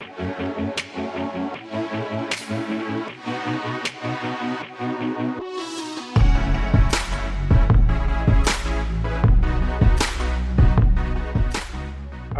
All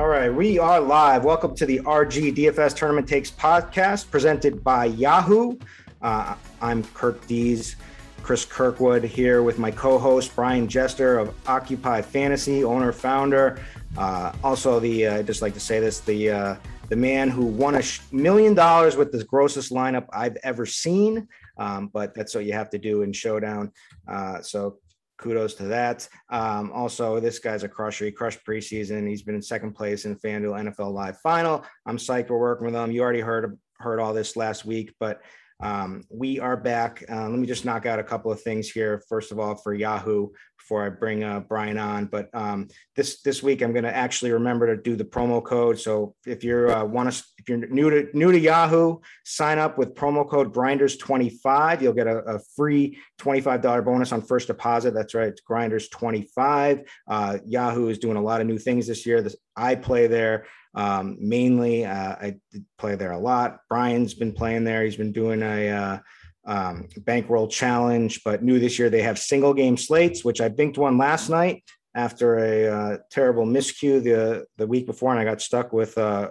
right, we are live. Welcome to the RG DFS Tournament Takes podcast presented by Yahoo. Uh, I'm Kirk Dees, Chris Kirkwood here with my co-host Brian Jester of Occupy Fantasy, owner founder. Uh, also, the uh, I just like to say this: the uh, the man who won a million dollars with the grossest lineup I've ever seen. Um, but that's what you have to do in Showdown. Uh, so kudos to that. Um, also, this guy's a crusher. He crushed preseason. He's been in second place in FanDuel NFL Live Final. I'm psyched we're working with him. You already heard heard all this last week, but um, we are back. Uh, let me just knock out a couple of things here. First of all, for Yahoo, before I bring uh, Brian on. But um, this this week, I'm going to actually remember to do the promo code. So if you're uh, want to, if you're new to new to Yahoo, sign up with promo code Grinders25. You'll get a, a free $25 bonus on first deposit. That's right, it's Grinders25. Uh, Yahoo is doing a lot of new things this year. This, I play there. Um, mainly, uh, I play there a lot. Brian's been playing there. He's been doing a uh, um, bankroll challenge, but new this year they have single game slates, which I binked one last night after a uh, terrible miscue the the week before, and I got stuck with uh,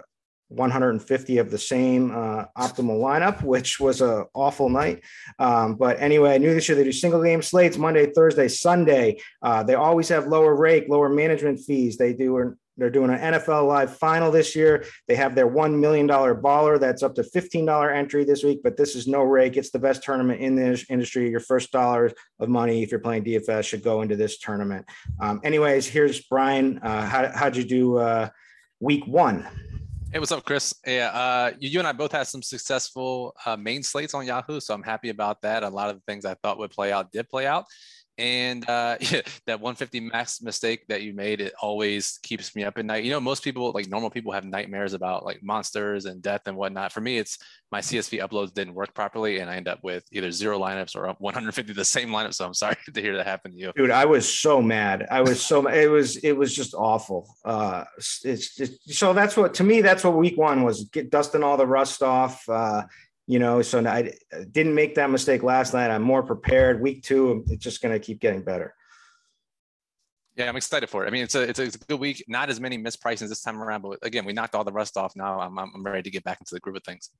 150 of the same uh, optimal lineup, which was a awful night. Um, but anyway, I knew this year they do single game slates Monday, Thursday, Sunday. Uh, they always have lower rake, lower management fees. They do they're doing an NFL Live final this year. They have their $1 million baller that's up to $15 entry this week, but this is no rake. It's the best tournament in the industry. Your first dollar of money, if you're playing DFS, should go into this tournament. Um, anyways, here's Brian. Uh, how, how'd you do uh, week one? Hey, what's up, Chris? Yeah, uh, you, you, and I both had some successful uh, main slates on Yahoo, so I'm happy about that. A lot of the things I thought would play out did play out and uh, yeah, that 150 max mistake that you made it always keeps me up at night. You know most people like normal people have nightmares about like monsters and death and whatnot. For me it's my csv uploads didn't work properly and i end up with either zero lineups or 150 the same lineup. So i'm sorry to hear that happen to you. Dude i was so mad. I was so it was it was just awful. Uh it's just, so that's what to me that's what week one was. Get dusting all the rust off. Uh you know so i didn't make that mistake last night i'm more prepared week two it's just going to keep getting better yeah i'm excited for it i mean it's a, it's a, it's a good week not as many mispricings this time around but again we knocked all the rust off now i'm, I'm ready to get back into the groove of things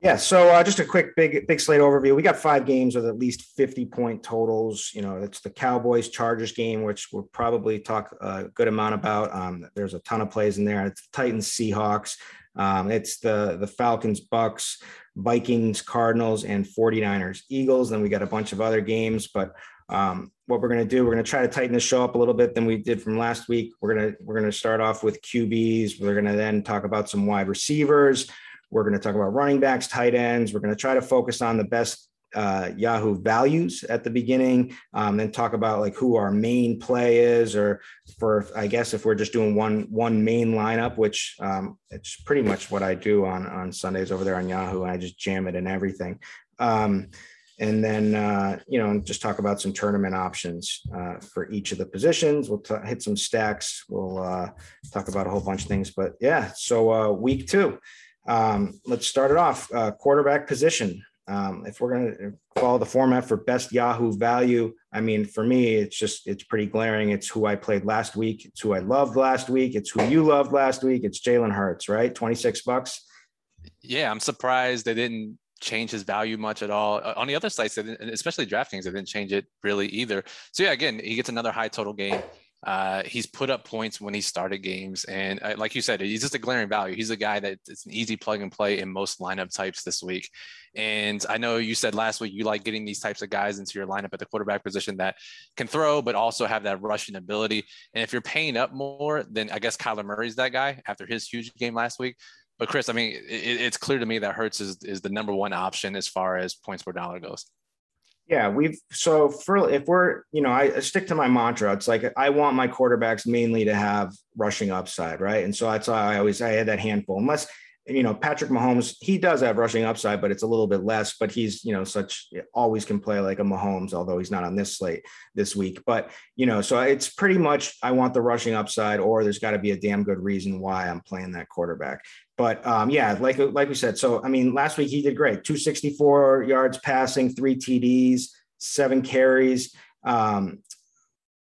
yeah, so uh, just a quick big big slate overview. We got five games with at least 50 point totals. You know, it's the Cowboys Chargers game, which we'll probably talk a good amount about. Um, there's a ton of plays in there. It's Titans Seahawks. Um, it's the the Falcons Bucks. Vikings, Cardinals, and 49ers, Eagles. Then we got a bunch of other games, but um, what we're going to do, we're going to try to tighten the show up a little bit than we did from last week. We're going to we're going to start off with QBs. We're going to then talk about some wide receivers. We're going to talk about running backs, tight ends. We're going to try to focus on the best uh, Yahoo values at the beginning, um, then talk about like who our main play is, or for I guess if we're just doing one one main lineup, which um, it's pretty much what I do on on Sundays over there on Yahoo, I just jam it and everything. Um, and then uh, you know just talk about some tournament options uh, for each of the positions. We'll t- hit some stacks. We'll uh, talk about a whole bunch of things. But yeah, so uh, week two. Um, let's start it off. Uh, quarterback position. Um, if we're going to follow the format for best Yahoo value, I mean, for me, it's just, it's pretty glaring. It's who I played last week. It's who I loved last week. It's who you loved last week. It's Jalen Hurts, right? 26 bucks. Yeah, I'm surprised they didn't change his value much at all. Uh, on the other sites, especially DraftKings, they didn't change it really either. So yeah, again, he gets another high total game. Uh, he's put up points when he started games, and uh, like you said, he's just a glaring value. He's a guy that it's an easy plug and play in most lineup types this week. And I know you said last week you like getting these types of guys into your lineup at the quarterback position that can throw, but also have that rushing ability. And if you're paying up more, then I guess Kyler Murray's that guy after his huge game last week. But Chris, I mean, it, it's clear to me that Hurts is, is the number one option as far as points per dollar goes. Yeah, we've so for if we're you know I stick to my mantra. It's like I want my quarterbacks mainly to have rushing upside, right? And so that's why I always I had that handful. Unless you know Patrick Mahomes, he does have rushing upside, but it's a little bit less. But he's you know such always can play like a Mahomes, although he's not on this slate this week. But you know, so it's pretty much I want the rushing upside, or there's got to be a damn good reason why I'm playing that quarterback. But um, yeah, like like we said, so I mean, last week he did great: 264 yards passing, three TDs, seven carries. Um,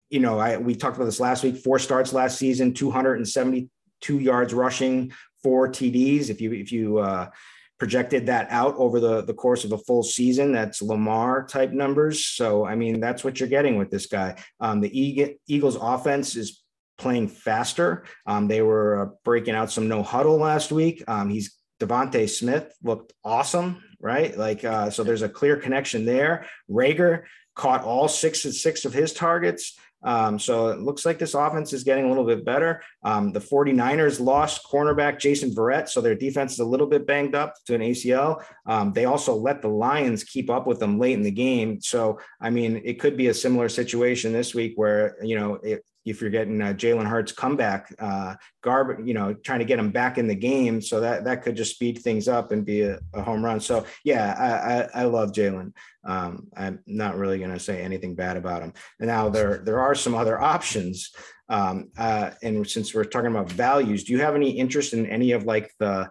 you know, I we talked about this last week. Four starts last season, 272 yards rushing, four TDs. If you if you uh, projected that out over the the course of a full season, that's Lamar type numbers. So I mean, that's what you're getting with this guy. Um, the Eagles offense is playing faster. Um, they were uh, breaking out some no huddle last week. Um, he's DeVonta Smith looked awesome, right? Like, uh, so there's a clear connection there. Reagor caught all six and six of his targets. Um, so it looks like this offense is getting a little bit better. Um, the 49ers lost cornerback Jason Verrett, so their defense is a little bit banged up to an ACL. Um, they also let the Lions keep up with them late in the game. So, I mean, it could be a similar situation this week where, you know, it, if you're getting uh, Jalen Hurts comeback, uh, Garb, you know, trying to get him back in the game, so that that could just speed things up and be a, a home run. So yeah, I I, I love Jalen. Um, I'm not really going to say anything bad about him. And now there there are some other options. Um, uh, and since we're talking about values, do you have any interest in any of like the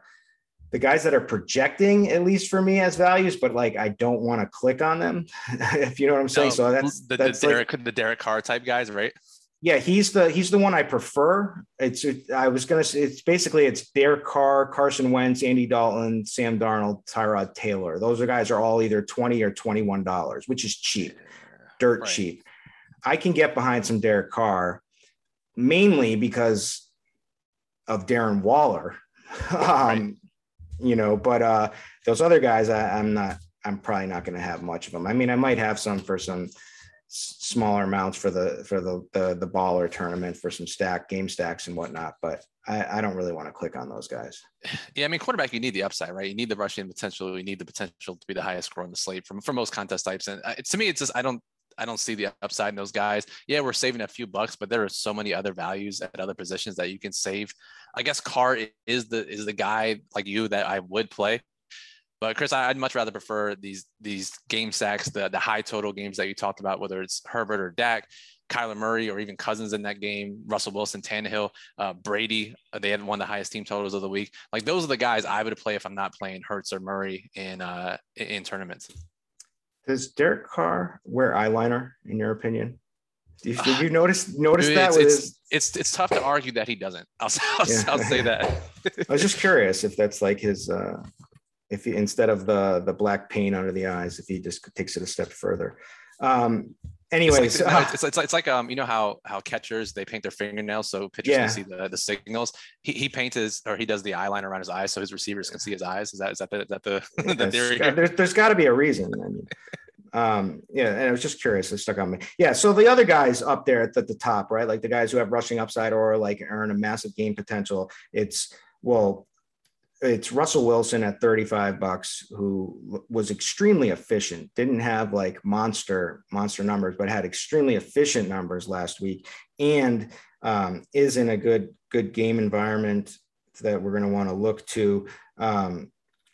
the guys that are projecting at least for me as values, but like I don't want to click on them, if you know what I'm saying. No, so that's the, that's the Derek like, the Derek Carr type guys, right? Yeah, he's the he's the one I prefer. It's it, I was gonna say it's basically it's Derek Carr, Carson Wentz, Andy Dalton, Sam Darnold, Tyrod Taylor. Those are guys are all either twenty or twenty one dollars, which is cheap, dirt right. cheap. I can get behind some Derek Carr, mainly because of Darren Waller. um, right. You know, but uh, those other guys, I, I'm not. I'm probably not going to have much of them. I mean, I might have some for some smaller amounts for the for the the, the baller tournament for some stack game stacks and whatnot but I, I don't really want to click on those guys yeah i mean quarterback you need the upside right you need the rushing potential you need the potential to be the highest score on the slate from for most contest types and uh, to me it's just i don't I don't see the upside in those guys. Yeah, we're saving a few bucks, but there are so many other values at other positions that you can save. I guess Carr is the is the guy like you that I would play. But Chris, I'd much rather prefer these these game stacks, the the high total games that you talked about, whether it's Herbert or Dak, Kyler Murray, or even Cousins in that game, Russell Wilson, Tannehill, uh, Brady. Uh, they had one of the highest team totals of the week. Like those are the guys I would play if I'm not playing Hurts or Murray in uh, in tournaments. Does Derek Carr wear eyeliner, in your opinion? Did you, you notice notice Dude, that? It's, it's, his... it's, it's tough to argue that he doesn't. I'll I'll, yeah. I'll say that. I was just curious if that's like his uh, if he, instead of the the black paint under the eyes, if he just takes it a step further. Um, anyways, it's like, uh, it's, it's, it's, like um, you know how how catchers they paint their fingernails so pitchers yeah. can see the, the signals. He, he paints his or he does the eyeliner around his eyes so his receivers can see his eyes. Is that is that the, is that the, the theory? There's, there's got to be a reason. I mean, um, yeah, and I was just curious. It stuck on me. Yeah, so the other guys up there at the, the top, right? Like the guys who have rushing upside or like earn a massive game potential. It's well, it's Russell Wilson at 35 bucks who was extremely efficient didn't have like monster monster numbers but had extremely efficient numbers last week and um, is in a good good game environment that we're going to want to look to. Um,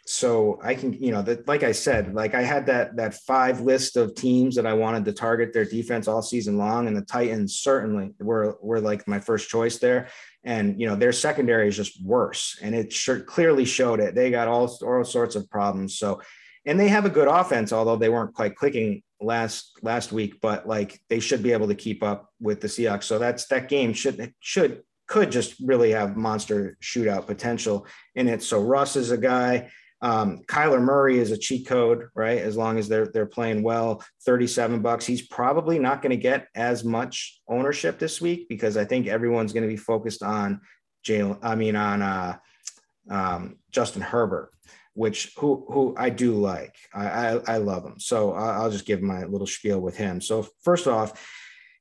so I can, you know, that like I said, like I had that that five list of teams that I wanted to target their defense all season long, and the Titans certainly were were like my first choice there. And you know, their secondary is just worse, and it sure clearly showed it. They got all all sorts of problems. So, and they have a good offense, although they weren't quite clicking last last week. But like they should be able to keep up with the Seahawks. So that's that game should should could just really have monster shootout potential in it. So Russ is a guy. Um, Kyler Murray is a cheat code, right? As long as they're they're playing well, 37 bucks. He's probably not going to get as much ownership this week because I think everyone's going to be focused on Jalen. I mean, on uh, um, Justin Herbert, which who who I do like. I I, I love him. So I'll just give my little spiel with him. So first off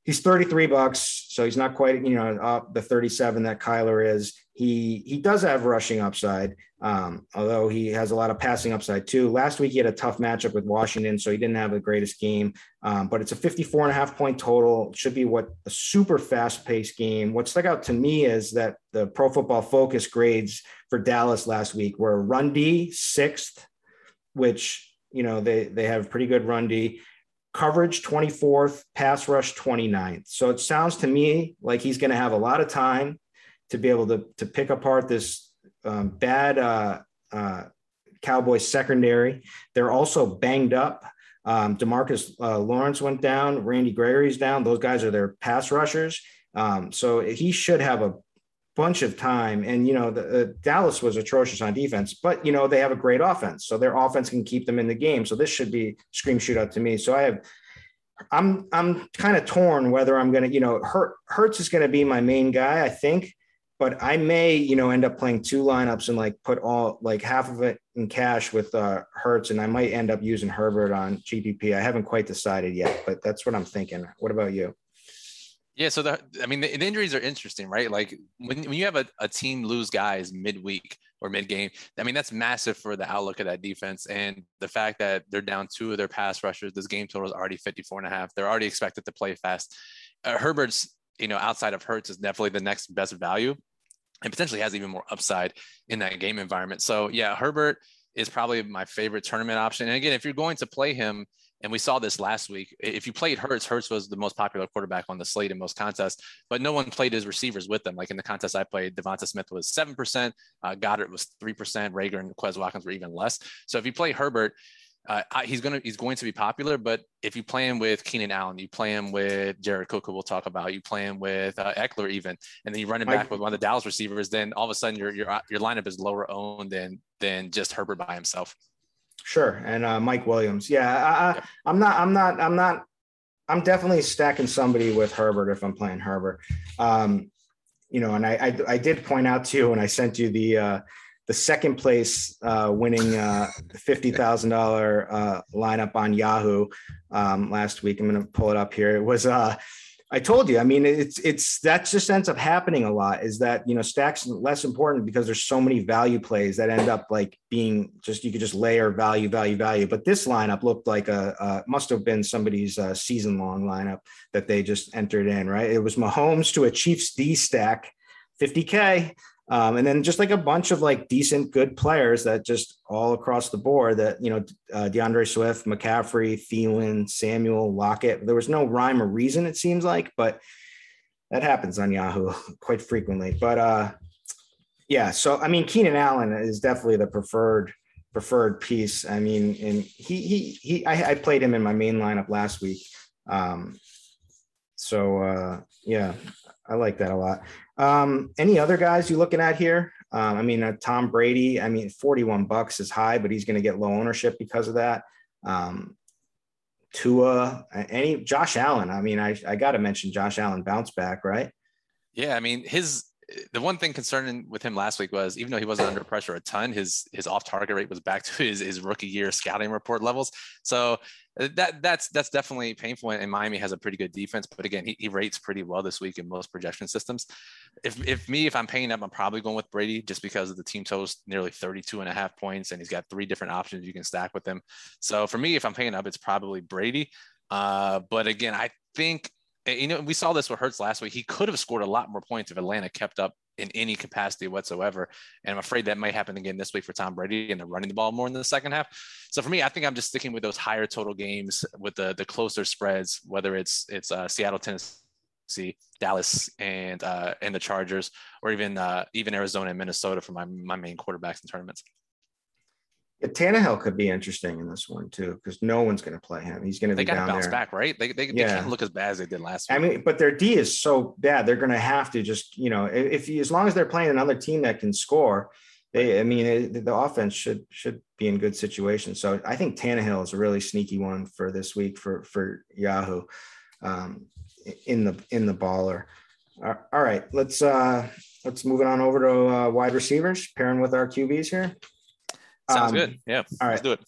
he's 33 bucks, so he's not quite, you know, up the 37 that Kyler is. He he does have rushing upside, um, although he has a lot of passing upside too. Last week he had a tough matchup with Washington, so he didn't have the greatest game. Um, but it's a 54 and a half point total. It should be what a super fast paced game. What stuck out to me is that the Pro Football Focus grades for Dallas last week were run D sixth, which you know they they have pretty good run D coverage 24th, pass rush 29th. So it sounds to me like he's going to have a lot of time to be able to, to pick apart this um, bad uh, uh, Cowboys secondary. They're also banged up. Um, Demarcus uh, Lawrence went down, Randy Gregory's down. Those guys are their pass rushers. Um, so he should have a bunch of time. And, you know, the, uh, Dallas was atrocious on defense, but, you know, they have a great offense. So their offense can keep them in the game. So this should be scream shootout to me. So I have, I'm, I'm kind of torn whether I'm going to, you know, Hurt, Hurts is going to be my main guy, I think, but I may, you know, end up playing two lineups and like put all like half of it in cash with uh, Hurts, and I might end up using Herbert on GPP. I haven't quite decided yet, but that's what I'm thinking. What about you? Yeah, so the I mean the, the, injuries are interesting, right? Like when, when you have a, a team lose guys midweek or mid game, I mean that's massive for the outlook of that defense. And the fact that they're down two of their pass rushers, this game total is already 54 and a half. They're already expected to play fast. Uh, Herbert's, you know, outside of Hurts is definitely the next best value and potentially has even more upside in that game environment. So yeah, Herbert is probably my favorite tournament option. And again, if you're going to play him, and we saw this last week. If you played Hurts, Hurts was the most popular quarterback on the slate in most contests, but no one played his receivers with them. Like in the contest I played, Devonta Smith was 7%, uh, Goedert was 3%, Reagor and Quez Watkins were even less. So if you play Herbert, uh, he's going to he's going to be popular, but if you play him with Keenan Allen, you play him with Jared Cook, who we'll talk about, you play him with uh, Ekeler even, and then you run him back with one of the Dallas receivers, then all of a sudden your your your lineup is lower owned than than just Herbert by himself. Sure, and uh, Mike Williams. Yeah, I, I, am not. I'm not. I'm not. I'm definitely stacking somebody with Herbert if I'm playing Herbert. Um, you know, and I, I, I did point out to you when I sent you the uh, the second place uh, winning uh, fifty thousand uh, lineup on Yahoo um, last week. I'm going to pull it up here. It was uh, I told you. I mean, it's it's that just ends up happening a lot. Is that you know stacks less important because there's so many value plays that end up like being just you could just layer value, value, value. But this lineup looked like a, a must have been somebody's uh, season long lineup that they just entered in. Right, it was Mahomes to a Chiefs D stack, 50k. Um, and then just like a bunch of like decent, good players that just all across the board that, you know, uh, D'Andre Swift, McCaffrey, Thielen, Samuel, Lockett. There was no rhyme or reason, it seems like, but that happens on Yahoo quite frequently. But uh, yeah, so I mean, Keenan Allen is definitely the preferred preferred piece. I mean, and he he he I, I played him in my main lineup last week. Um, so uh, yeah, I like that a lot. Um, any other guys you looking at here? Um, I mean, uh, Tom Brady. I mean, forty-one bucks is high, but he's going to get low ownership because of that. Um, Tua, any Josh Allen. I mean, I I got to mention Josh Allen bounce back, right? Yeah, I mean his the one thing concerning with him last week was even though he wasn't under pressure a ton, his his off target rate was back to his, his rookie year scouting report levels. So uh, that that's that's definitely painful. And Miami has a pretty good defense, but again, he, he rates pretty well this week in most projection systems. If if me, if I'm paying up, I'm probably going with Brady just because of the team totals nearly 32 and a half points, and he's got three different options you can stack with him. So for me, if I'm paying up, it's probably Brady. Uh, but again, I think you know, we saw this with Hurts last week. He could have scored a lot more points if Atlanta kept up in any capacity whatsoever. And I'm afraid that might happen again this week for Tom Brady and they're running the ball more in the second half. So for me, I think I'm just sticking with those higher total games with the the closer spreads, whether it's it's uh, Seattle, Tennessee, Dallas, and uh, and the Chargers, or even uh, even Arizona and Minnesota for my my main quarterbacks in tournaments. Yeah, Tannehill could be interesting in this one too, because no one's going to play him. He's going to be down bounce there. back, right? They, they, yeah. they can't look as bad as they did last week. I mean, but their D is so bad; they're going to have to just, you know, if, if as long as they're playing another team that can score, they, I mean, it, the offense should should be in good situation. So I think Tannehill is a really sneaky one for this week for for Yahoo, um, in the in the baller. All right, let's uh let's move it on over to uh, wide receivers, pairing with our QBs here. Sounds um, good. Yeah. All right. Let's do it.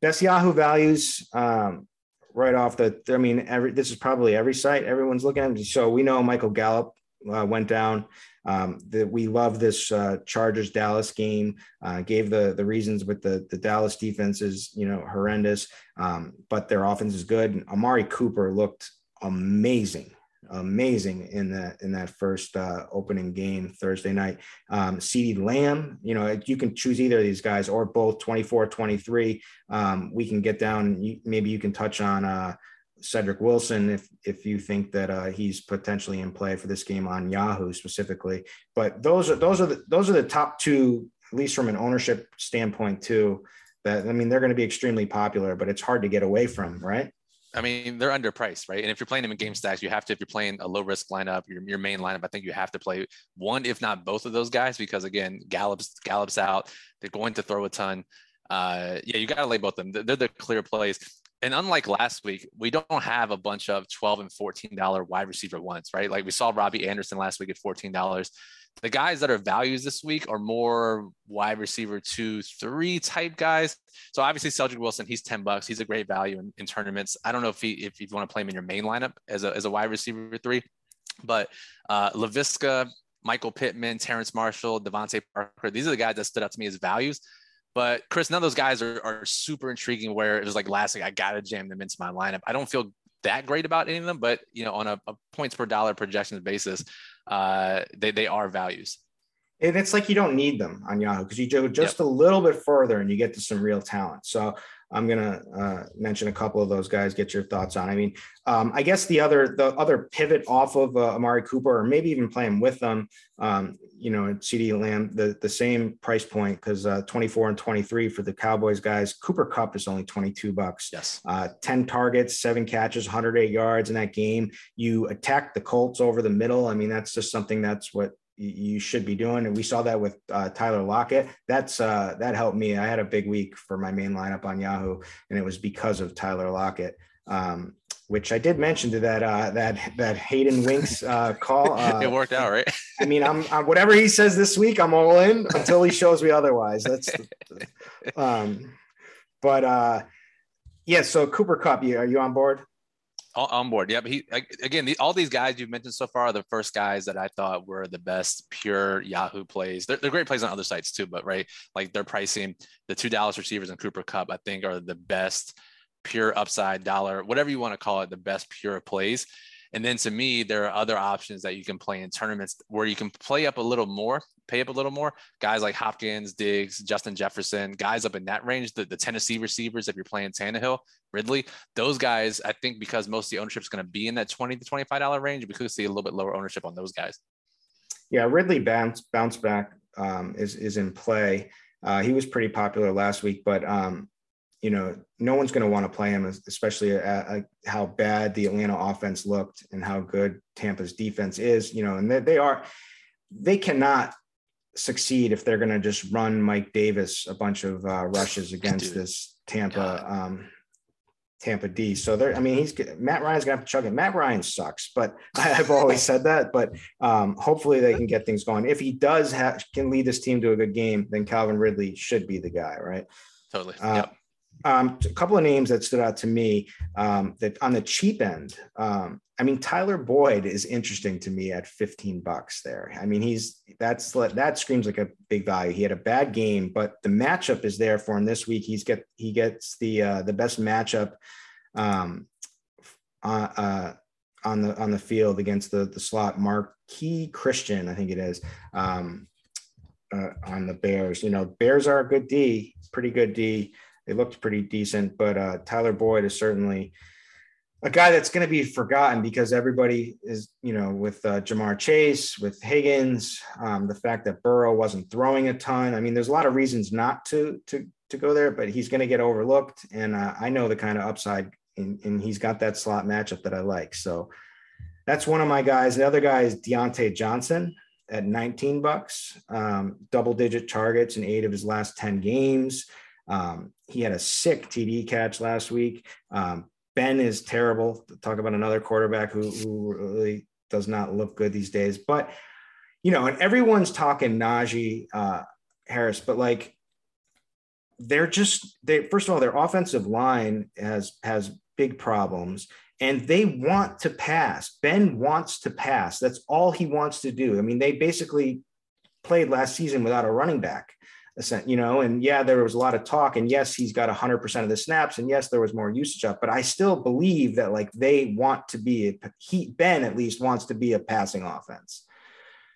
Best Yahoo values. Um, right off the, I mean, every this is probably every site everyone's looking at. So we know Michael Gallup uh, went down. Um, that we love this uh, Chargers Dallas game. Uh, gave the the reasons with the the Dallas defense is you know horrendous, um, but their offense is good. Amari Cooper looked amazing amazing in that in that first uh, opening game Thursday night. Um, CeeDee Lamb, you know, you can choose either of these guys or both 24, 23. Um, we can get down. Maybe you can touch on uh, Cedric Wilson if if you think that uh, he's potentially in play for this game on Yahoo specifically. But those are those are the those are the top two, at least from an ownership standpoint too. That I mean, they're going to be extremely popular, but it's hard to get away from, right? I mean, they're underpriced, right? And if you're playing them in game stacks, you have to, if you're playing a low risk lineup, your, your main lineup, I think you have to play one, if not both of those guys, because again, Gallup's Gallup's out. They're going to throw a ton. Uh, yeah, you got to lay both of them. They're the clear plays. And unlike last week, we don't have a bunch of 12 and $14 wide receiver ones, right? Like we saw Robbie Anderson last week at $14. The guys that are values this week are more wide receiver two, three type guys. So obviously Cedric Wilson, he's 10 bucks. He's a great value in, in tournaments. I don't know if he if you want to play him in your main lineup as a, as a wide receiver three, but uh Laviska, Michael Pittman, Terrence Marshall, DeVante Parker, these are the guys that stood out to me as values. But Chris, none of those guys are, are super intriguing where it was like last week, I got to jam them into my lineup. I don't feel that great about any of them, but you know, on a, a points per dollar projections basis, uh, they, they are values. And it's like you don't need them on Yahoo because you go just yep. a little bit further and you get to some real talent. So I'm gonna uh, mention a couple of those guys. Get your thoughts on. I mean, um, I guess the other the other pivot off of uh, Amari Cooper, or maybe even playing with them. Um, you know, CeeDee Lamb, the the same price point because uh, 24 and 23 for the Cowboys guys. Cooper Kupp is only 22 bucks. Yes. Uh, 10 targets, seven catches, 108 yards in that game. You attack the Colts over the middle. I mean, that's just something that's what you should be doing. And we saw that with uh, Tyler Lockett. That's uh, that helped me. I had a big week for my main lineup on Yahoo, and it was because of Tyler Lockett. Um, which I did mention to that uh, that that Hayden Winks uh, call. Uh, it worked out, right? I mean, I'm, I'm, whatever he says this week, I'm all in until he shows me otherwise. That's, um, but uh, yeah. So Cooper Kupp, are you on board? On board. Yeah, but he again, the, all these guys you've mentioned so far are the first guys that I thought were the best pure Yahoo plays. They're, they're great plays on other sites too, but right, like their pricing, the two Dallas receivers and Cooper Kupp. I think are the best pure upside dollar, whatever you want to call it, the best pure plays. And then to me, there are other options that you can play in tournaments where you can play up a little more, pay up a little more. Guys like Hopkins, Diggs, Justin Jefferson, guys up in that range, the, the Tennessee receivers, if you're playing Tannehill, Ridley, those guys, I think because most of the ownership is going to be in that 20 to $25 range, we could see a little bit lower ownership on those guys. Yeah, Ridley bounce bounce back um, is is in play. Uh, he was pretty popular last week, but um, you know, no one's going to want to play him, especially at, at, how bad the Atlanta offense looked and how good Tampa's defense is. You know, and they, they are, they cannot succeed if they're going to just run Mike Davis a bunch of uh, rushes against this Tampa um, Tampa D. So there, I mean, he's Matt Ryan's gonna have to chug it. Matt Ryan sucks, but I've always said that. But um, hopefully they can get things going. If he does have can lead this team to a good game, then Calvin Ridley should be the guy, right? Totally. Uh, yep um, a couple of names that stood out to me um, that on the cheap end. Um, I mean, Tyler Boyd is interesting to me at 15 bucks there. I mean, he's that's that screams like a big value. He had a bad game, but the matchup is there for him this week. He's get he gets the uh, the best matchup um, uh, uh, on the on the field against the the slot Marqui Christian, I think it is. Um, uh, on the Bears, you know, Bears are a good D, pretty good D they looked pretty decent. But uh, Tyler Boyd is certainly a guy that's going to be forgotten because everybody is, you know, with uh, Ja'Marr Chase, with Higgins, um, the fact that Burrow wasn't throwing a ton. I mean, there's a lot of reasons not to to to go there, but he's going to get overlooked. And uh, I know the kind of upside, and, he's got that slot matchup that I like. So that's one of my guys. The other guy is Diontae Johnson at 19 bucks, um, double digit targets in eight of his last 10 games. Um, he had a sick TD catch last week. Um, ben is terrible. Talk about another quarterback who, who really does not look good these days. But, you know, and everyone's talking Najee uh, Harris, but like they're just they first of all, their offensive line has has big problems and they want to pass. Ben wants to pass. That's all he wants to do. I mean, they basically played last season without a running back, you know, and yeah, there was a lot of talk. And yes, he's got 100% of the snaps. And yes, there was more usage up, but I still believe that like they want to be, a, he, Ben at least wants to be a passing offense.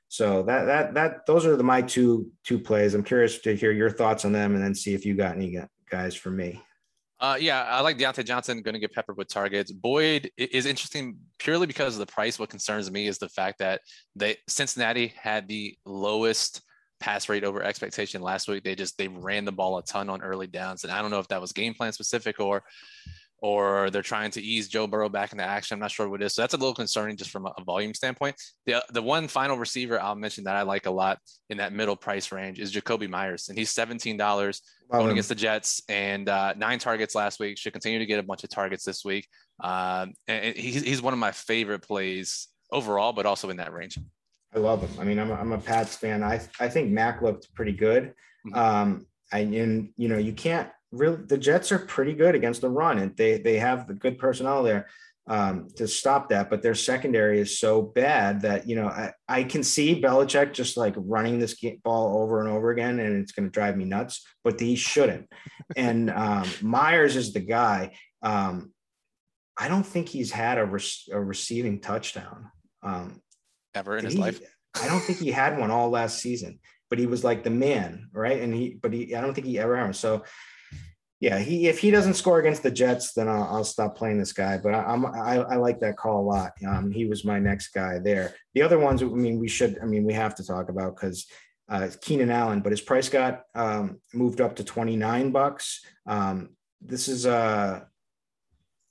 So that, that, that, those are the, my two, two plays. I'm curious to hear your thoughts on them and then see if you got any guys for me. Uh, yeah, I like Diontae Johnson going to get peppered with targets. Boyd is interesting purely because of the price. What concerns me is the fact that they Cincinnati had the lowest pass rate over expectation last week. They just they ran the ball a ton on early downs, and I don't know if that was game plan specific or or they're trying to ease Joe Burrow back into action. I'm not sure what it is. So that's a little concerning just from a volume standpoint. The the one final receiver I'll mention that I like a lot in that middle price range is Jakobi Meyers, and he's seventeen dollars going against the Jets and uh, nine targets last week. Should continue to get a bunch of targets this week. Um, and he's, he's one of my favorite plays overall, but also in that range. I love him. I mean, I'm a, I'm a Pats fan. I I think Mac looked pretty good. Mm-hmm. Um, I and you know you can't really the Jets are pretty good against the run, and they they have the good personnel there um, to stop that. But their secondary is so bad that you know I, I can see Belichick just like running this ball over and over again, and it's going to drive me nuts. But he shouldn't. and um, Meyers is the guy. Um, I don't think he's had a, re- a receiving touchdown um, ever in his he, life. I don't think he had one all last season, but he was like the man, right? And he, but he, I don't think he ever had one. So yeah, he if he doesn't score against the Jets, then I'll, I'll stop playing this guy. But I, am I, I, like that call a lot. Um, he was my next guy there. The other ones, I mean, we should, I mean, we have to talk about because uh, Keenan Allen, but his price got um, moved up to 29 bucks. Um, this is uh,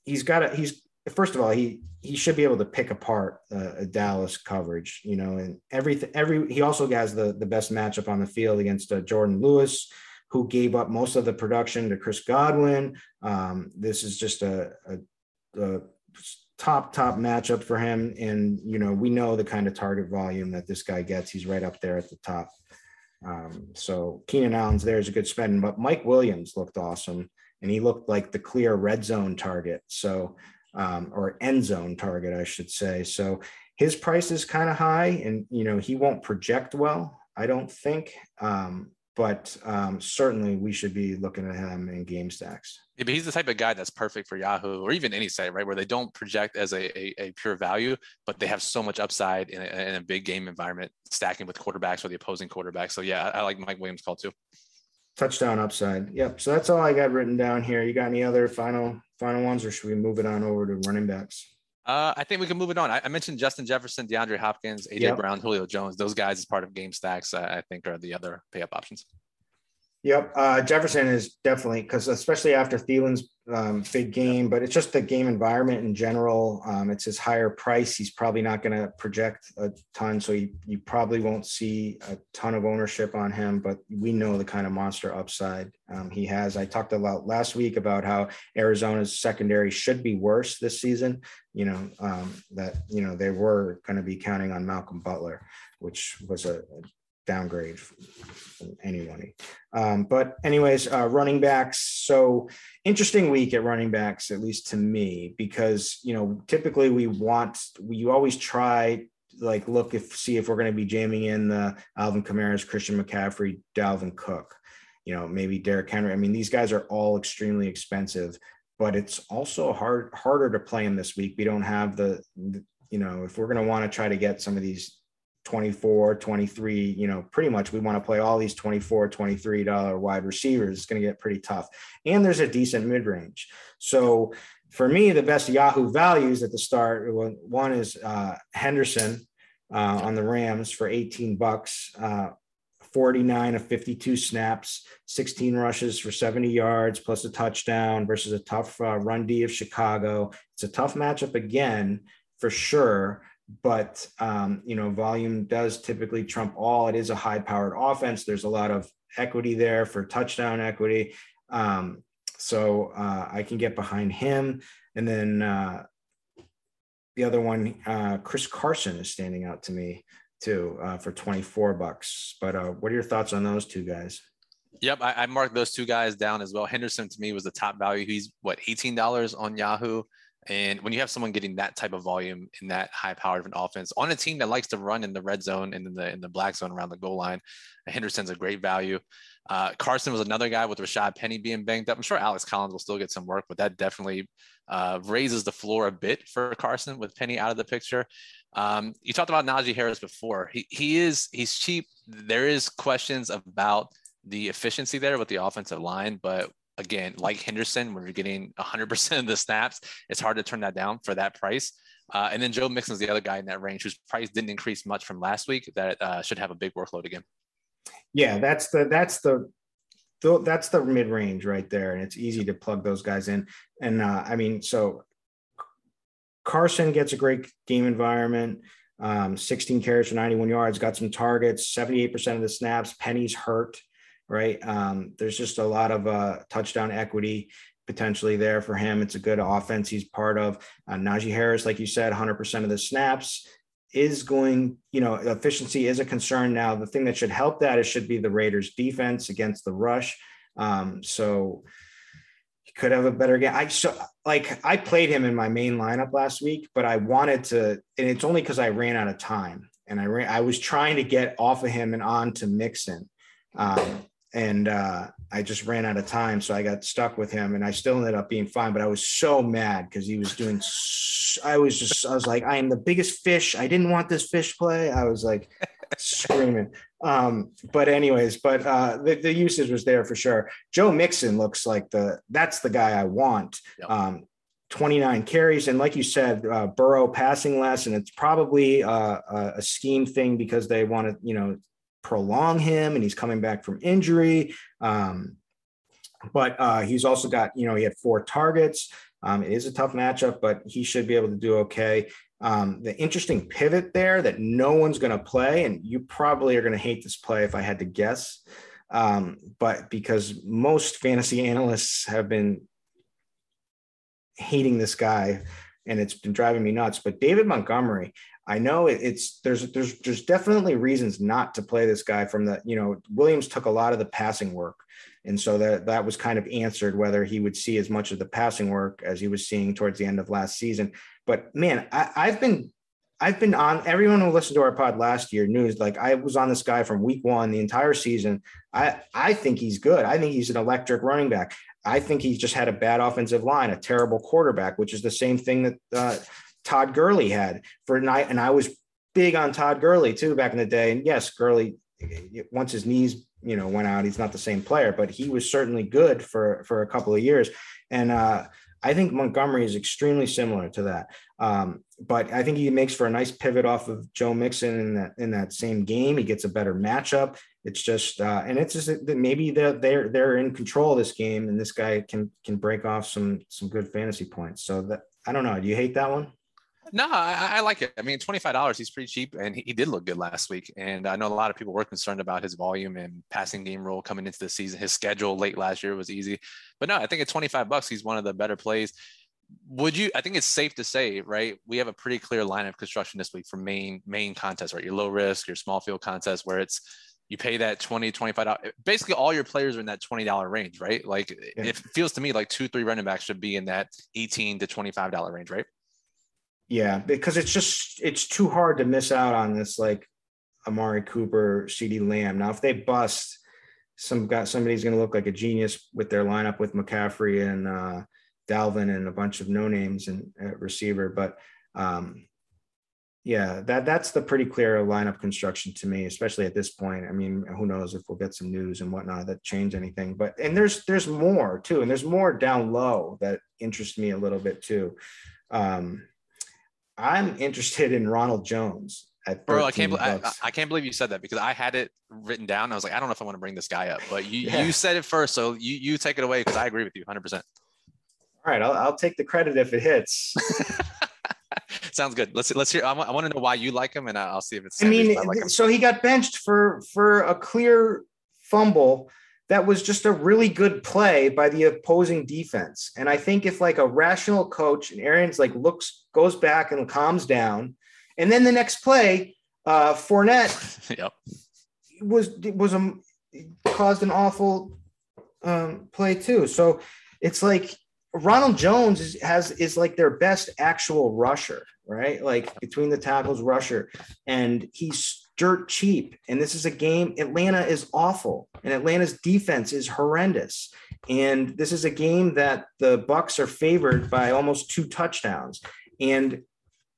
he's got a he's first of all he he should be able to pick apart uh, a Dallas coverage, you know, and everything. Every he also has the the best matchup on the field against uh, Jourdan Lewis who gave up most of the production to Chris Godwin. Um, this is just a, a, a, top top matchup for him, and you know we know the kind of target volume that this guy gets. He's right up there at the top. Um, so Keenan Allen's there is a good spending, but Mike Williams looked awesome, and he looked like the clear red zone target. So um, or end zone target, I should say. So his price is kind of high, and you know he won't project well. I don't think. Um, but um, certainly we should be looking at him in game stacks. Yeah, but he's the type of guy that's perfect for Yahoo or even any site, right? Where they don't project as a, a, a pure value, but they have so much upside in a, in a, big game environment, stacking with quarterbacks or the opposing quarterback. So yeah, I, I like Mike Williams' call too. Touchdown upside. Yep. So that's all I got written down here. You got any other final final ones, or should we move it on over to running backs? Uh, I think we can move it on. I, I mentioned Justin Jefferson, DeAndre Hopkins, AJ yep. Brown, Julio Jones. Those guys, as part of game stacks, I think are the other pay up options. Yep, uh, Jefferson is definitely because especially after Thielen's um, big game, but it's just the game environment in general. Um, it's his higher price. He's probably not going to project a ton, so you, you probably won't see a ton of ownership on him. But we know the kind of monster upside um, he has. I talked about last week about how Arizona's secondary should be worse this season. You know um, that you know they were going to be counting on Malcolm Butler, which was a, a downgrade from anyone. Um, but anyways, uh, running backs. So interesting week at running backs, at least to me, because you know typically we want we always try like look if see if we're going to be jamming in the Alvin Kamara's, Christian McCaffrey, Dalvin Cook, you know maybe Derrick Henry. I mean these guys are all extremely expensive, but it's also hard harder to play them this week. We don't have the, the you know if we're going to want to try to get some of these 24, 23, you know, pretty much we want to play all these 24, 23 dollar wide receivers. It's going to get pretty tough. And there's a decent mid range. So for me, the best Yahoo values at the start, one is uh, Henderson uh, on the Rams for 18 bucks. Uh, 49 of 52 snaps, 16 rushes for 70 yards plus a touchdown versus a tough uh, run D of Chicago. It's a tough matchup again for sure, but um, you know volume does typically trump all. It is a high-powered offense. There's a lot of equity there for touchdown equity. Um, so uh, I can get behind him. And then uh, the other one, uh, Chris Carson is standing out to me too uh, for 24 bucks. But uh, what are your thoughts on those two guys? Yep, I, I, marked those two guys down as well. Henderson to me was the top value. He's what $18 on Yahoo. And when you have someone getting that type of volume in that high powered of an offense on a team that likes to run in the red zone and in the in the black zone around the goal line, Henderson's a great value. Uh, Carson was another guy with Rashad Penny being banged up. I'm sure Alex Collins will still get some work, but that definitely uh, raises the floor a bit for Carson with Penny out of the picture. Um, you talked about Najee Harris before. He, he is he's cheap. There is questions about the efficiency there with the offensive line, but again, like Henderson, when you're getting 100% of the snaps, it's hard to turn that down for that price. Uh, and then Joe Mixon's the other guy in that range whose price didn't increase much from last week that uh, should have a big workload again. Yeah, that's the that's the that's the mid range right there, and it's easy to plug those guys in. And uh, I mean, so Carson gets a great game environment. Um, 16 carries for 91 yards, got some targets, 78% of the snaps. Penny's hurt, right? Um, there's just a lot of uh, touchdown equity potentially there for him. It's a good offense he's part of. Uh, Najee Harris, like you said, 100% of the snaps is going, you know, efficiency is a concern now. The thing that should help that is should be the Raiders defense against the rush. Um, so he could have a better game. I so like I played him in my main lineup last week, but I wanted to, and it's only because I ran out of time and I ran, I was trying to get off of him and on to Mixon. Um, and uh, I just ran out of time, so I got stuck with him, and I still ended up being fine. But I was so mad because he was doing. So, I was just, I was like, I am the biggest fish. I didn't want this fish play. I was like screaming. Um, but anyways, but uh, the, the usage was there for sure. Joe Mixon looks like the that's the guy I want. Yep. Um, 29 carries. And like you said, uh, Burrow passing less, and it's probably uh, a scheme thing because they want to, you know, prolong him and he's coming back from injury. Um, but uh, he's also got, you know, he had four targets. Um, it is a tough matchup, but he should be able to do okay. Um, the interesting pivot there that no one's going to play, and you probably are going to hate this play if I had to guess, um, but because most fantasy analysts have been hating this guy and it's been driving me nuts. But David Montgomery, I know it's there's there's there's definitely reasons not to play this guy from the you know Williams took a lot of the passing work, and so that that was kind of answered whether he would see as much of the passing work as he was seeing towards the end of last season. But man, I, I've been I've been on everyone who listened to our pod last year knew like I was on this guy from week one, the entire season. I I think he's good. I think he's an electric running back. I think he's just had a bad offensive line, a terrible quarterback, which is the same thing that uh, Todd Gurley had for night. And I was big on Todd Gurley too back in the day. And yes, Gurley, once his knees, you know, went out, he's not the same player, but he was certainly good for, for a couple of years. And, uh, I think Montgomery is extremely similar to that. Um, but I think he makes for a nice pivot off of Joe Mixon in that in that same game. He gets a better matchup. It's just uh, and it's just that maybe they're they're they're in control of this game, and this guy can can break off some some good fantasy points. So that I don't know. Do you hate that one? No, I, I, like it. I mean, twenty five dollars. He's pretty cheap, and he, he, did look good last week. And I know a lot of people were concerned about his volume and passing game role coming into the season. His schedule late last year was easy, but no, I think at twenty five bucks, he's one of the better plays. Would you? I think it's safe to say, right? We have a pretty clear line of construction this week for main main contests, right? Your low risk, your small field contest, where it's you pay that 20 25 basically all your players are in that $20 range right like yeah. it feels to me like two three running backs should be in that 18 to $25 range right yeah, because it's just it's too hard to miss out on this like Amari Cooper, CeeDee Lamb. Now, if they bust, some got somebody's going to look like a genius with their lineup with McCaffrey and uh, Dalvin and a bunch of no names and receiver. But um, yeah, that that's the pretty clear lineup construction to me, especially at this point. I mean, who knows if we'll get some news and whatnot that change anything. But and there's there's more too, and there's more down low that interests me a little bit too. Um, I'm interested in Ronald Jones at Bro, I can't. 13 I. I can't believe you said that because I had it written down. I was like, I don't know if I want to bring this guy up, but you Yeah. you said it first, so you you take it away because I agree with you 100. percent All right, I'll, I'll take the credit if it hits. Sounds good. Let's let's hear. I want, I want to know why you like him, and I'll see if it's. I mean, I like so he got benched for for a clear fumble that was just a really good play by the opposing defense. And I think if like a rational coach and Arians like looks goes back and calms down, and then the next play, uh, Fournette yep. was was a caused an awful um, play too. So it's like Ronald Jones is, has is like their best actual rusher, right? Like between the tackles, rusher, and he's dirt cheap. And this is a game. Atlanta is awful, and Atlanta's defense is horrendous. And this is a game that the Bucs are favored by almost two touchdowns. And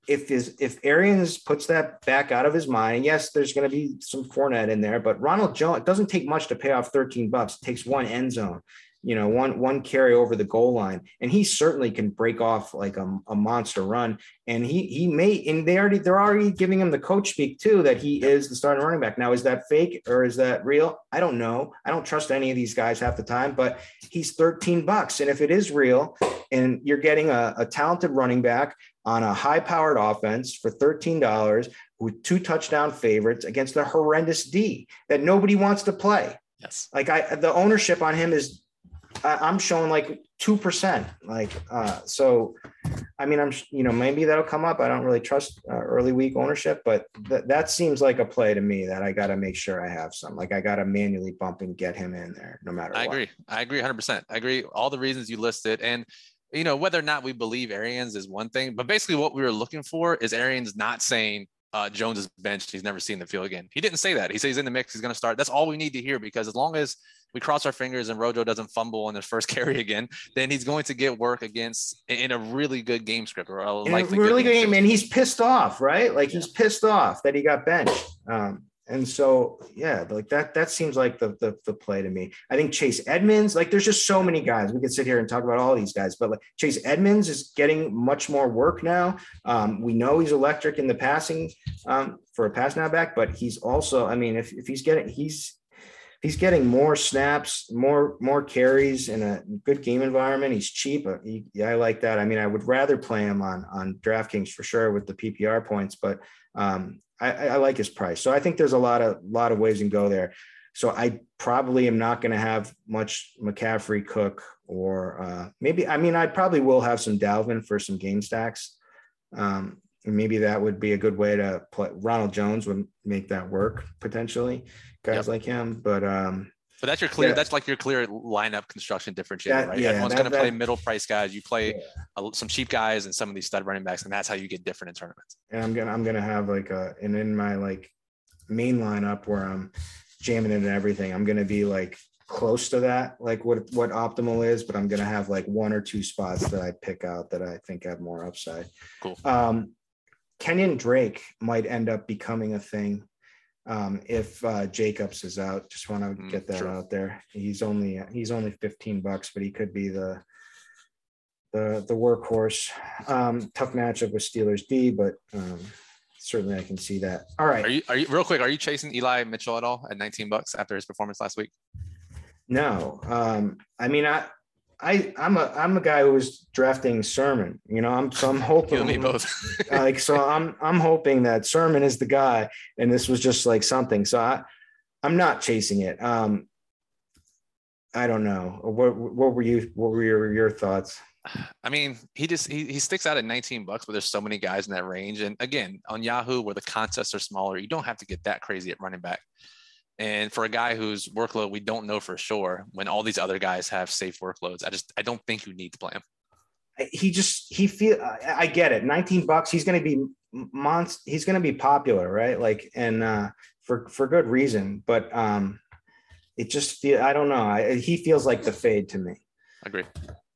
if his if Arians puts that back out of his mind, yes, there's going to be some Fournette in there, but Ronald Jones it doesn't take much to pay off 13 bucks. It takes one end zone, you know, one one carry over the goal line, and he certainly can break off like a, a monster run. And he he may and they already they're already giving him the coach speak too that he is the starting running back. Now is that fake or is that real? I don't know. I don't trust any of these guys half the time, but he's 13 bucks, and if it is real, and you're getting a, a talented running back on a high powered offense for $13 with two touchdown favorites against a horrendous D that nobody wants to play. Yes. Like I, the ownership on him is, I- I'm showing like 2%. Like, uh, so, I mean, I'm, you know, maybe that'll come up. I don't really trust uh, early week ownership, but th- that seems like a play to me that I got to make sure I have some, like I got to manually bump and get him in there no matter I what. agree. I agree 100%. I agree. All the reasons you listed. And, you know, whether or not we believe Arians is one thing, but basically what we were looking for is Arians not saying uh, Jones is benched. He's never seen the field again. He didn't say that. He says he's in the mix. He's going to start. That's all we need to hear because as long as we cross our fingers and Rojo doesn't fumble on his first carry again, then he's going to get work against in a really good game script or a likely really good game, script. and he's pissed off, right? Like he's pissed off that he got benched. Um, and so, yeah, like that. That seems like the, the the play to me. I think Chase Edmonds, like, there's just so many guys. We could sit here and talk about all these guys, but like Chase Edmonds is getting much more work now. Um, we know he's electric in the passing um, for a pass now back, but he's also, I mean, if if he's getting, he's he's getting more snaps, more more carries in a good game environment. He's cheap. Uh, he- I like that. I mean, I would rather play him on on DraftKings for sure with the PPR points, but um, I, I like his price. So I think there's a lot of lot of ways can go there. So I probably am not going to have much McCaffrey, Cook, or uh, maybe I mean I probably will have some Dalvin for some game stacks. Um, and maybe that would be a good way to play. Ronald Jones would make that work potentially. Guys Yep. like him, but um, But that's your clear. Yeah. That's like your clear lineup construction differentiator, That- right? yeah, Everyone's going to play middle price guys. You play Yeah. a- some cheap guys and some of these stud running backs, and that's how you get different in tournaments. and I'm gonna I'm gonna have like a and in my like main lineup where I'm jamming it and everything, I'm gonna be like close to that, like what what optimal is, but I'm gonna have like one or two spots that I pick out that I think have more upside. Cool. Um, Kenyon Drake might end up becoming a thing um, if uh, Jacobs is out. Just want to Mm, get that true. out there. He's only he's only 15 bucks, but he could be the the the workhorse. Um, tough matchup with Steelers D, but um, certainly I can see that. All right. Are you? Are you real quick? Are you chasing Eli Mitchell at all at 19 bucks after his performance last week? No, um, I mean I. I, I'm a I'm a guy who was drafting Sermon, you know. I'm so I'm hoping You and me both. like so I'm I'm hoping that Sermon is the guy and this was just like something. So I I'm not chasing it. Um I don't know. What what were you what were your your thoughts? I mean, he just he, he sticks out at 19 bucks, but there's so many guys in that range. And again, on Yahoo, where the contests are smaller, you don't have to get that crazy at running back. And for a guy whose workload we don't know for sure, when all these other guys have safe workloads, I just I don't think you need to play him. He just he feel I, get it. 19 bucks, he's going to be monst he's going to be popular, right? Like and uh for for good reason, but um it just feel I don't know. I, he feels like the fade to me. I agree.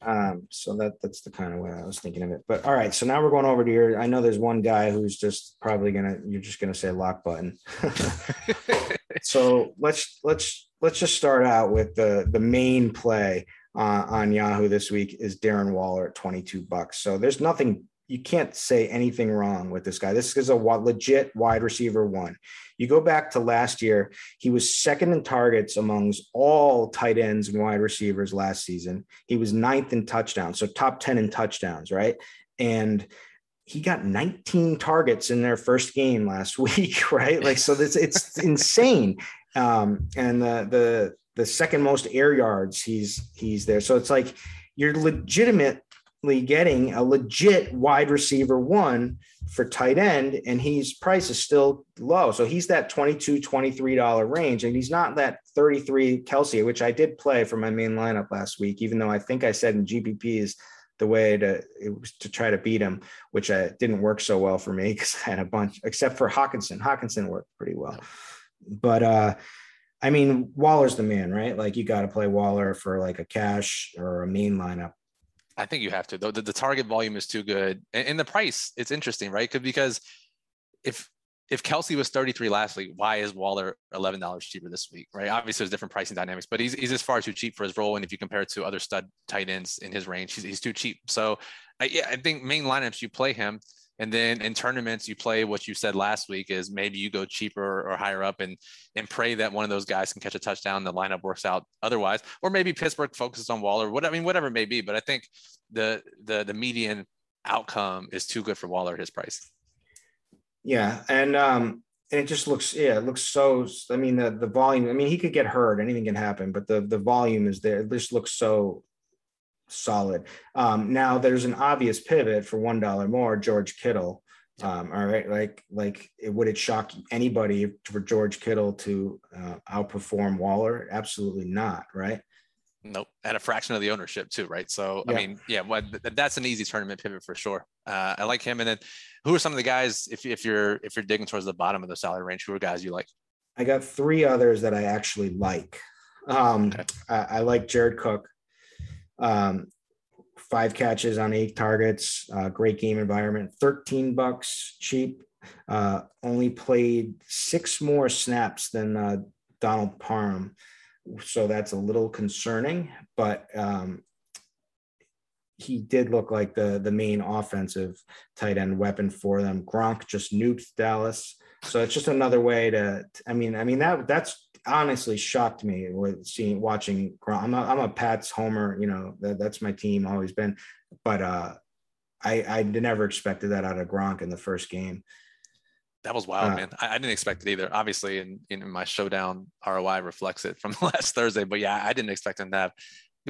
Um, so that that's the kind of way I was thinking of it. But all right, so now we're going over to your. I know there's one guy who's just probably gonna. You're just gonna say lock button. so let's let's let's just start out with the the main play uh, on Yahoo this week is Darren Waller at 22 bucks. So there's nothing you can't say anything wrong with this guy. This is a legit wide receiver one. You go back to last year, he was second in targets amongst all tight ends and wide receivers last season. He was ninth in touchdowns, so top 10 in touchdowns, right? And he got 19 targets in their first game last week, right? Like, so this it's insane. Um, and the the the second most air yards he's he's there. So it's like you're legitimately getting a legit wide receiver one for tight end and he's price is still low so he's that 22 23 dollar range and he's not that 33 Kelce, which i did play for my main lineup last week even though i think i said in GPPs is the way to it was to try to beat him which I, didn't work so well for me because i had a bunch except for Hockenson. Hockenson worked pretty well but uh I mean, Waller's the man, right? Like you got to play Waller for like a cash or a main lineup. I think you have to. The, the, the target volume is too good, and, and the price it's interesting, right? Because if if Kelce was 33 last week, why is Waller $11 cheaper this week, right? Obviously, there's different pricing dynamics, but he's, he's just far too cheap for his role. And if you compare it to other stud tight ends in his range, he's, he's too cheap. So, I, yeah, I think main lineups, you play him. And then in tournaments, you play what you said last week is maybe you go cheaper or higher up and and pray that one of those guys can catch a touchdown. The lineup works out otherwise, or maybe Pittsburgh focuses on Waller. What I mean, whatever it may be. But I think the the the median outcome is too good for Waller at his price. Yeah, and um, and it just looks yeah, it looks so. I mean, the the volume. I mean, he could get hurt. Anything can happen, but the the volume is there. It just looks so solid. Um, now there's an obvious pivot for one dollar more, George Kittle. Um, all right, like like it, would it shock anybody for George Kittle to uh, outperform Waller? Absolutely not, right? Nope, at a fraction of the ownership too, right? So yeah. I mean, yeah, well, that's an easy tournament pivot for sure. Uh, I like him. And then, who are some of the guys if if you're if you're digging towards the bottom of the salary range? Who are guys you like? I got three others that I actually like. Um, okay. I, I like Jared Cook. Um, five catches on eight targets, uh, great game environment, 13 bucks cheap. Uh, only played six more snaps than uh, Donald Parham. So that's a little concerning, but um, he did look like the the main offensive tight end weapon for them. Gronk just nuked Dallas, so it's just another way to. I mean, I mean that that's honestly shocked me with seeing watching Gronk. I'm a, I'm a Pats homer, you know that, that's my team always been, but uh, I I never expected that out of Gronk in the first game. That was wild, uh, man. I, I, didn't expect it either. Obviously, in, in my showdown ROI reflects it from last Thursday, but yeah, I didn't expect him to have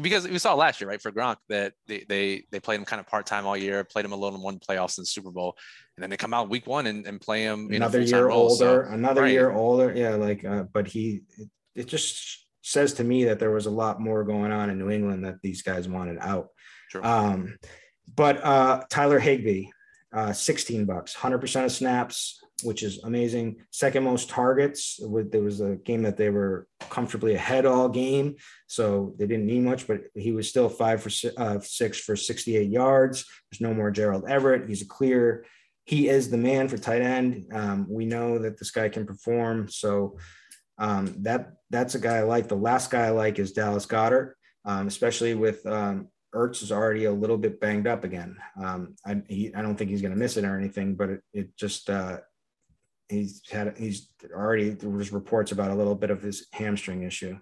because we saw last year, right, for Gronk that they they they played him kind of part time all year, played him alone in one playoffs in the Super Bowl, and then they come out week one and, and play him another year role, older, so, another right. year older, yeah, like uh, but he it, it, just says to me that there was a lot more going on in New England that these guys wanted out. Sure. Um, but uh, Tyler Higbee, uh, 16 bucks, 100% of snaps, which is amazing. Second most targets. There was a game that they were comfortably ahead all game, so they didn't need much. But he was still five for uh, six for 68 yards. There's no more Gerald Everett. He's a clear. He is the man for tight end. Um, we know that this guy can perform. So um, that that's a guy I like. The last guy I like is Dallas Goedert, um, especially with um, Ertz is already a little bit banged up again. Um, I, he, I don't think he's going to miss it or anything, but it, it just uh, he's had he's already there was reports about a little bit of his hamstring issue.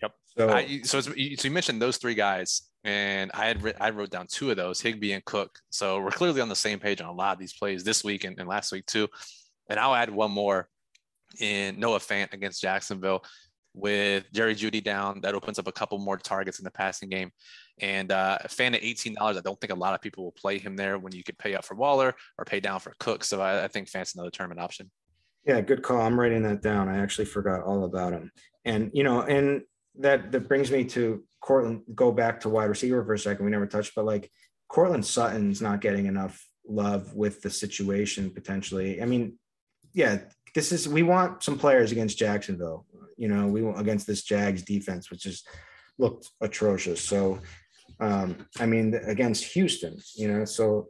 Yep. So I, so so you mentioned those three guys, and I had I wrote down two of those, Higbee and Cook. So we're clearly on the same page on a lot of these plays this week and, and last week too. And I'll add one more in Noah Fant against Jacksonville with Jerry Jeudy down. That opens up a couple more targets in the passing game. And uh, Fant at $18, I don't think a lot of people will play him there when you could pay up for Waller or pay down for Cook. So I, I think Fant's another tournament option. Yeah, good call. I'm writing that down. I actually forgot all about him. And, you know, and that, that brings me to Courtland, go back to wide receiver for a second. We never touched, but like Courtland Sutton's not getting enough love with the situation potentially. I mean, yeah, this is, we want some players against Jacksonville, you know, we against this Jags defense, which is looked atrocious. So um, I mean, against Houston, you know, so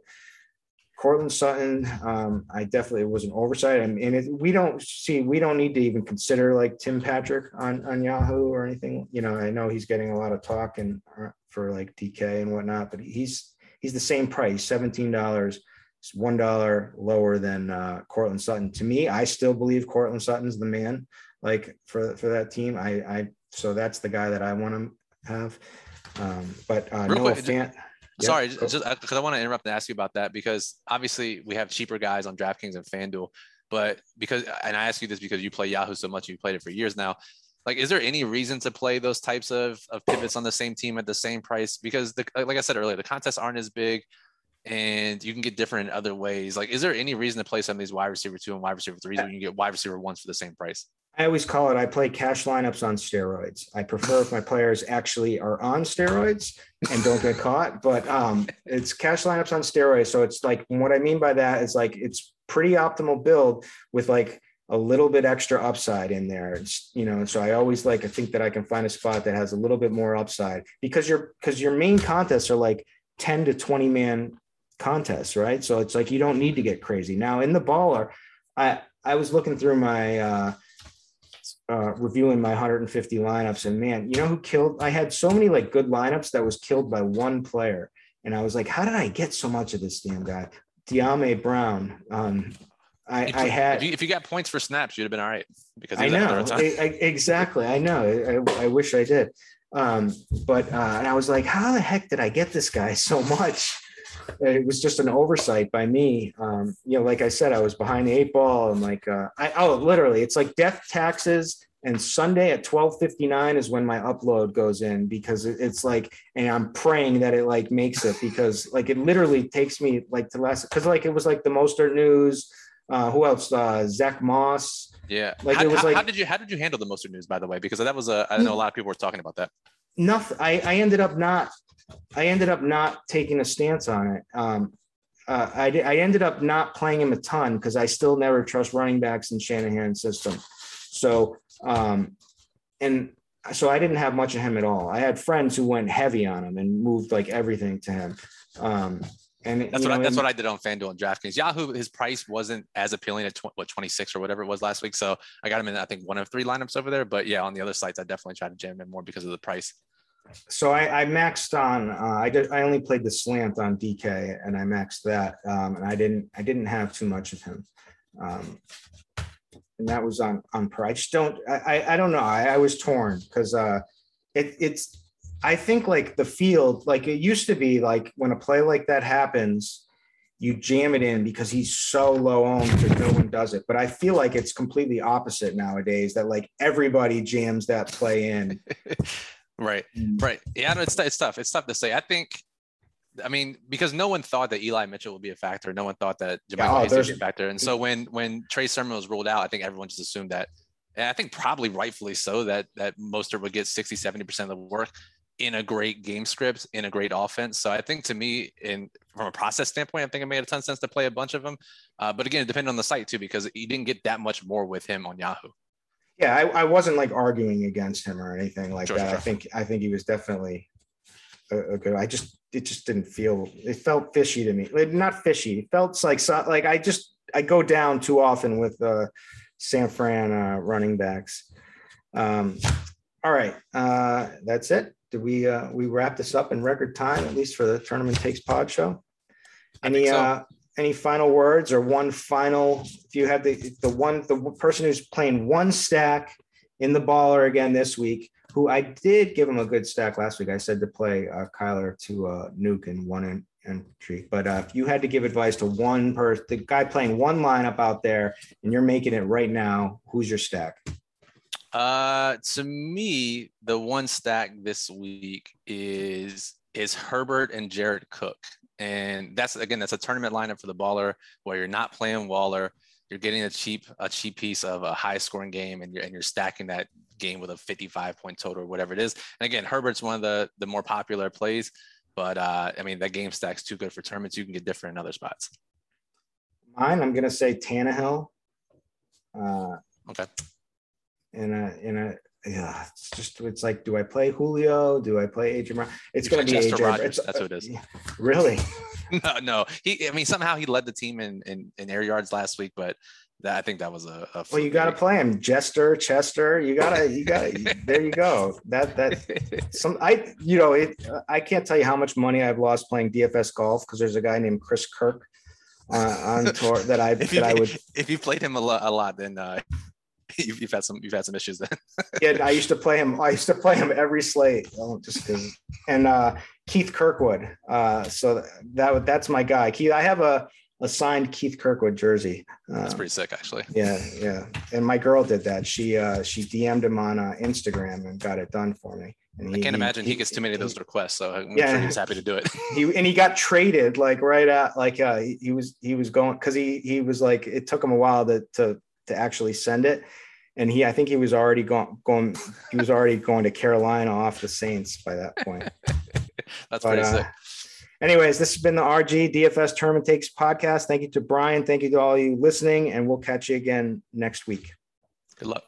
Courtland Sutton, um, I definitely was an oversight. I mean, it, we don't see, we don't need to even consider like Tim Patrick on, on Yahoo or anything. You know, I know he's getting a lot of talk and uh, for like DK and whatnot, but he's, he's the same price, seventeen dollars. It's one dollar lower than uh, Courtland Sutton. To me, I still believe Courtland Sutton's the man. Like for for that team, I I so that's the guy that I want to have. Um, but uh, Real Noah quick, Fant. Yeah, Sorry, just because I want to interrupt and ask you about that because obviously we have cheaper guys on DraftKings and FanDuel, but because and I ask you this because you play Yahoo so much, you played it for years now. Like, is there any reason to play those types of, of pivots on the same team at the same price? Because the, like I said earlier, the contests aren't as big and you can get different in other ways. Like, is there any reason to play some of these wide receiver two and wide receiver threes when you can get wide receiver ones for the same price? I always call it I play cash lineups on steroids. I prefer if my players actually are on steroids and don't get caught, but um, it's cash lineups on steroids. So it's like what I mean by that is like it's pretty optimal build with like a little bit extra upside in there. It's, you know, so I always like I think that I can find a spot that has a little bit more upside because your because your main contests are like 10 to 20 man contests, right? So it's like you don't need to get crazy. Now in the baller, I I was looking through my uh uh, reviewing my 150 lineups and man you know who killed i had so many like good lineups that was killed by one player and i was like how did i get so much of this damn guy Dyami Brown um I, I had if you, if you, got points for snaps, you'd have been all right because I know I, exactly. I know. I, I wish I did. Um, but uh, and I was like, how the heck did I get this guy so much? It was just an oversight by me. Um, you know, like I said, I was behind the eight ball and like, uh, I, oh, literally it's like death taxes and Sunday at 12:59 is when my upload goes in because it's like and I'm praying that it like makes it because like it literally takes me like to last because like it was like the Mostert news uh who else? Uh Zach Moss. Yeah. Like how, it was how, like how did you how did you handle the Mostert news by the way? Because that was a I know a lot of people were talking about that. Nothing I I ended up not I ended up not taking a stance on it. Um, uh, I, I ended up not playing him a ton because I still never trust running backs in Shanahan's system. So, um, and so I didn't have much of him at all. I had friends who went heavy on him and moved like everything to him. Um, and that's what know, I, that's what I did on FanDuel and DraftKings. Yahoo, his price wasn't as appealing at tw- what 26 or whatever it was last week. So I got him in I think one of three lineups over there. But yeah, on the other sites, I definitely tried to jam him more because of the price so I, I maxed on. Uh, I did. I only played the slant on DK, and I maxed that. Um, and I didn't. I didn't have too much of him. Um, and that was on on per. I just don't. I I, don't know. I, I was torn because uh, it, it's. I think like the field, like it used to be, like when a play like that happens, you jam it in because he's so low owned that no one does it. But I feel like it's completely opposite nowadays. That like everybody jams that play in. Right. Mm. Right. Yeah, no, it's it's tough. It's tough to say. I think I mean, because no one thought that Eli Mitchell would be a factor. No one thought that Jamal yeah, oh, would be a factor. And so when when Trey Sermon was ruled out, I think everyone just assumed that, and I think probably rightfully so, that that Mostert would get 60, 70% of the work in a great game script, in a great offense. So I think to me, in from a process standpoint, I think it made a ton of sense to play a bunch of them. Uh, but again, it depended on the site too, because you didn't get that much more with him on Yahoo yeah, I, I, wasn't like arguing against him or anything like sure, that. Sure. I think I think he was definitely a, a, good. I just it just didn't feel it felt fishy to me. Not fishy. It felt like so, like I just I go down too often with uh, San Fran uh, running backs. Um, all right, uh, that's it. Did we uh, we wrap this up in record time at least for the tournament takes pod show? Any so. uh, any final words or one final if you have the the one the person who's playing one stack in the baller again this week who i did give him a good stack last week. I said to play uh, kyler to uh, Nuk in one entry. But uh, if you had to give advice to one person the guy playing one lineup out there and you're making it right now. Who's your stack? Uh to me the one stack this week is is herbert and jared cook and that's again, that's a tournament lineup for the baller where you're not playing Waller. You're getting a cheap, a cheap piece of a high scoring game and you're, and you're stacking that game with a 55 point total or whatever it is. And again, Herbert's one of the, the more popular plays, but uh, I mean, that game stack's too good for tournaments. You can get different in other spots. Mine, I'm to say Tannehill. Uh, okay. In a, in a, yeah, it's just it's like, do I play Julio? Do I play Adrian? It's going to be Adrian. Rodgers. That's what it is. Really? no, no. He, I mean, somehow he led the team in, in in air yards last week, but that I think that was a, a well. You got to play him, Jester, Chester. You gotta, you gotta. there you go. That that some I you know it. I can't tell you how much money I've lost playing DFS golf because there's a guy named Chris Kirk uh, on tour that I that you, I would. If you played him a lot, a lot, then uh, you've, you've, had some you've had some issues then. yeah, I used to play him. I used to play him every slate, just because. And uh, Keith Kirkwood. Uh, so that that's my guy. Keith, I have a a signed Keith Kirkwood jersey. That's pretty sick, actually. Yeah, yeah. And my girl did that. She uh, she DM'd him on uh, Instagram and got it done for me. And he, I can't imagine he, he, gets too many of those requests, so I'm yeah, sure he's happy to do it. he and he got traded like right at like uh, he, he was he was going because he he was like it took him a while to to to actually send it, and he I think he was already going going he was already going to Carolina off the Saints by that point. That's but, pretty uh, anyways, this has been the RG DFS Tournament Takes podcast. Thank you to Brian. Thank you to all you listening, and we'll catch you again next week. Good luck.